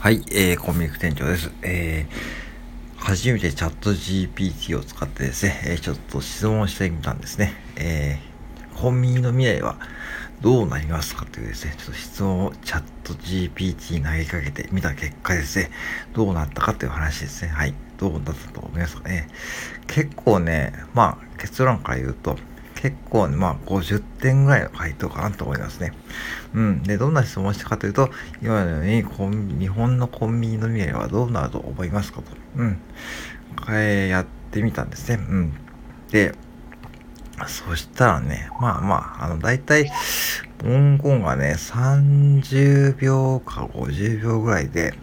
はい、えー、コンビニ店長です。えー、初めてチャット GPT を使ってですね、えー、ちょっと質問してみたんですね。えー、コンビニの未来はどうなりますかというですね、ちょっと質問をチャット GPT に投げかけてみた結果ですね、どうなったかという話ですね。はい。どうだったと思いますかね。結構ね、まあ結論から言うと、結構、まあ、50点ぐらいの回答かなと思いますね。うん。で、どんな質問したかというと、今のようにコン、日本のコンビニの未来はどうなると思いますかと。うん。えー、やってみたんですね。うん。で、そしたらね、まあまあ、あの、大体、文言がね、30秒か50秒ぐらいで、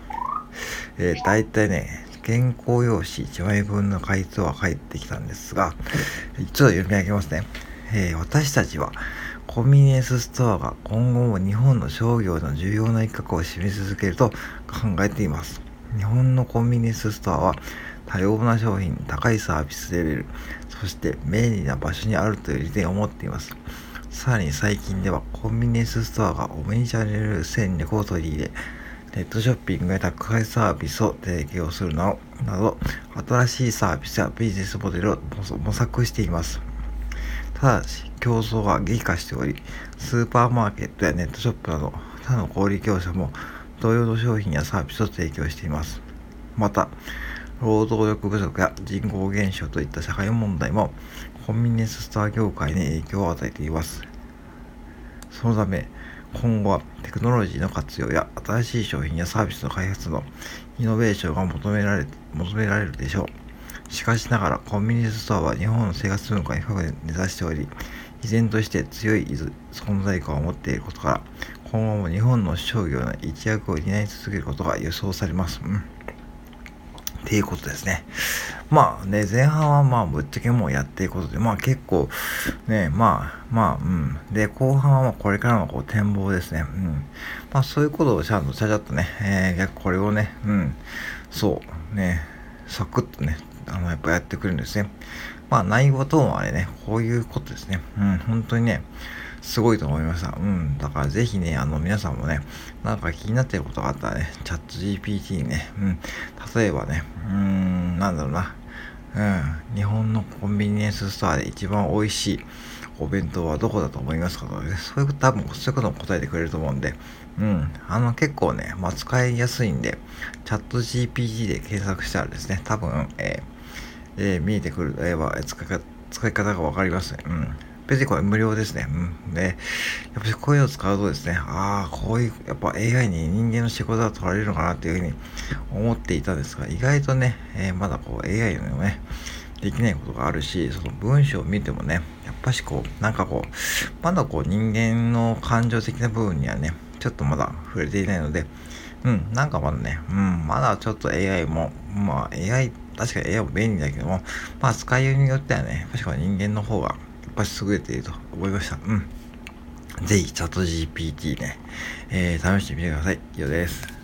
えー、大体ね、原稿用紙1枚分の回答が返ってきたんですが、ちょっと読み上げますね。えー、私たちはコンビニエンスストアが今後も日本の商業の重要な一角を占め続けると考えています。日本のコンビニエンスストアは多様な商品、高いサービスレベル、そして便利な場所にあるという利点を持っています。さらに最近ではコンビニエンスストアがオムニチャンネル戦略を取り入れ、ネットショッピングや宅配サービスを提供するなど、新しいサービスやビジネスモデルを模索しています。ただし、競争は激化しており、スーパーマーケットやネットショップなど他の小売業者も同様の商品やサービスを提供しています。また、労働力不足や人口減少といった社会問題もコンビニエンスストア業界に影響を与えています。そのため、今後はテクノロジーの活用や新しい商品やサービスの開発のイノベーションが求められ求められるでしょう。しかしながら、コンビニスストアは日本の生活文化に深く根ざしており、依然として強い存在感を持っていることから、今後も日本の商業の一役を担い続けることが予想されます。うん。っていうことですね。まあね、前半はまあぶっちゃけもうやっていくことで、まあ結構ね、まあまあ、うん。で、後半はまあこれからのこう展望ですね。うん。まあそういうことをちゃんとちゃちゃっとね、えー、これをね、うん。そう、ね、サクッとね、あの、やっぱやってくるんですね。まあ、内容ともあれね、こういうことですね。うん、本当にね、すごいと思いました。うん。だからぜひね、あの、皆さんもね、なんか気になってることがあったらね、チャット GPT にね、うん。例えばね、うーん、なんだろうな。うん。日本のコンビニエンスストアで一番美味しいお弁当はどこだと思いますかとね、そういうこと多分、そういうことも答えてくれると思うんで、うん。あの、結構ね、まあ、使いやすいんで、チャット GPT で検索したらですね、多分、えーえー、見えてくる、えー、使い使い方がわかりますね。うん。別にこれ無料ですね。うん。で、やっぱりこういうのを使うとですね、ああ、こういう、やっぱ AI に人間の仕事が取られるのかなっていうふうに思っていたんですが、意外とね、えー、まだこう AI のね、できないことがあるし、その文章を見てもね、やっぱしこう、なんかこう、まだこう人間の感情的な部分にはね、ちょっとまだ触れていないので、うん、なんかまだね、うん、まだちょっと AI も、まあ AI 確かに AI も便利だけども、まあ使いようによってはね、確かに人間の方がやっぱり優れていると思いました。うん。ぜひチャット GPT ね、えー、試してみてください。以上です。